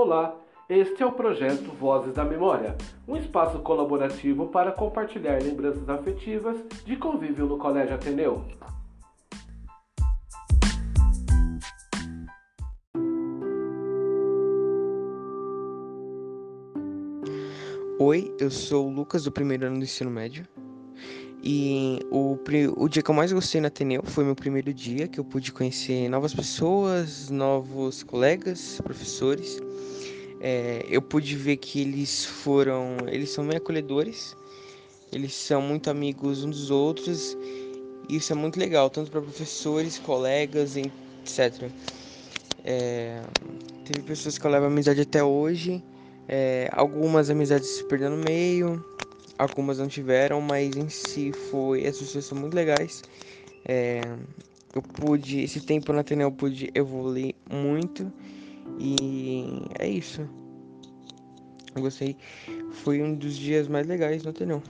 Olá, este é o projeto Vozes da Memória, um espaço colaborativo para compartilhar lembranças afetivas de convívio no Colégio Ateneu. Oi, eu sou o Lucas do primeiro ano do ensino médio. E o, o dia que eu mais gostei na Ateneu foi meu primeiro dia, que eu pude conhecer novas pessoas, novos colegas, professores. É, eu pude ver que eles foram, eles são bem acolhedores, eles são muito amigos uns dos outros, e isso é muito legal, tanto para professores, colegas, etc. É, teve pessoas que eu levo amizade até hoje, é, algumas amizades se perderam no meio, algumas não tiveram, mas em si foi. As pessoas são muito legais. É, eu pude, esse tempo na Ateneu eu pude evoluir muito e é isso. Eu gostei. Foi um dos dias mais legais no Tenão.